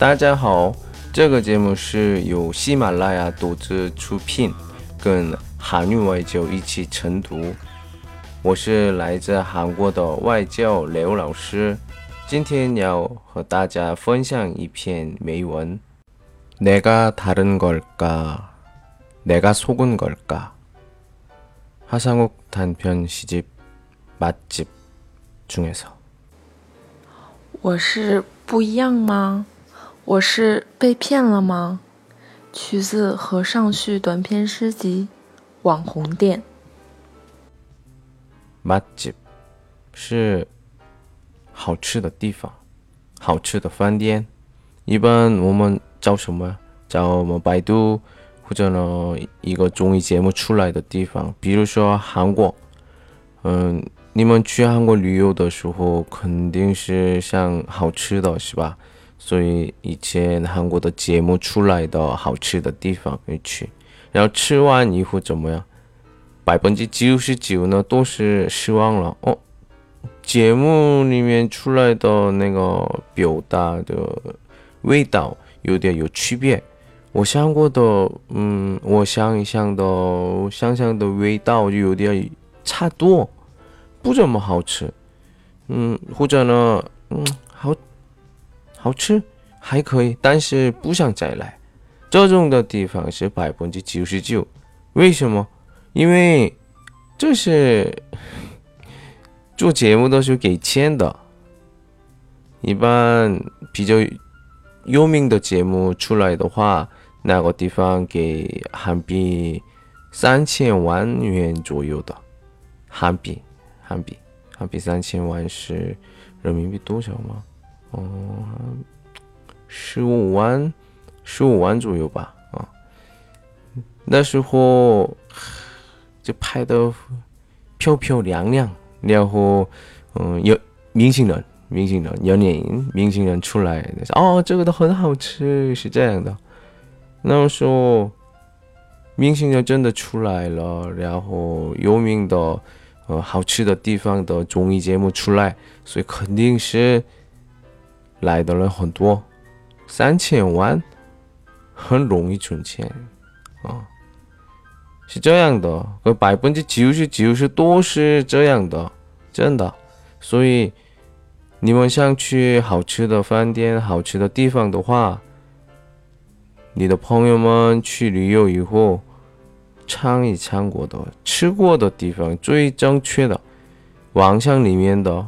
大家好，这个节目是由喜马拉雅独自出品，跟韩语外教一起晨读。我是来自韩国的外教刘老师，今天要和大家分享一篇美文。내가다른걸까내가속은걸까하상욱단편시집맛집중에서我是不一样吗？ 我是被骗了吗？取自和尚旭短篇诗集《网红店》。맛집是好吃的地方，好吃的饭店。一般我们叫什么？叫我们百度或者呢一个综艺节目出来的地方，比如说韩国。嗯，你们去韩国旅游的时候，肯定是想好吃的，是吧？所以以前韩国的节目出来的好吃的地方可以去，然后吃完以后怎么样？百分之九十九呢都是失望了哦。节目里面出来的那个表达的味道有点有区别。我想过的，嗯，我想一想的，想想的味道就有点差多，不怎么好吃。嗯，或者呢，嗯，好，好吃还可以，但是不想再来。这种的地方是百分之九十九，为什么？因为这是做节目都是给钱的，一般比较有名的节目出来的话，那个地方给韩币三千万元左右的韩币，韩币，韩币三千万是人民币多少吗？哦，十五万，十五万左右吧。啊，那时候。就拍的漂漂亮亮，然后，嗯，有明星人，明星人，有影明星人出来，哦，这个都很好吃，是这样的。那时候，明星人真的出来了，然后有名的，呃，好吃的地方的综艺节目出来，所以肯定是来的人很多，三千万，很容易存钱，啊。是这样的，和百分之九十九十都是这样的，真的。所以你们想去好吃的饭店、好吃的地方的话，你的朋友们去旅游以后尝一尝过的、吃过的地方最正确的，网上里面的，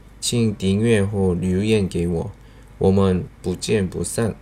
请订阅或留言给我，我们不见不散。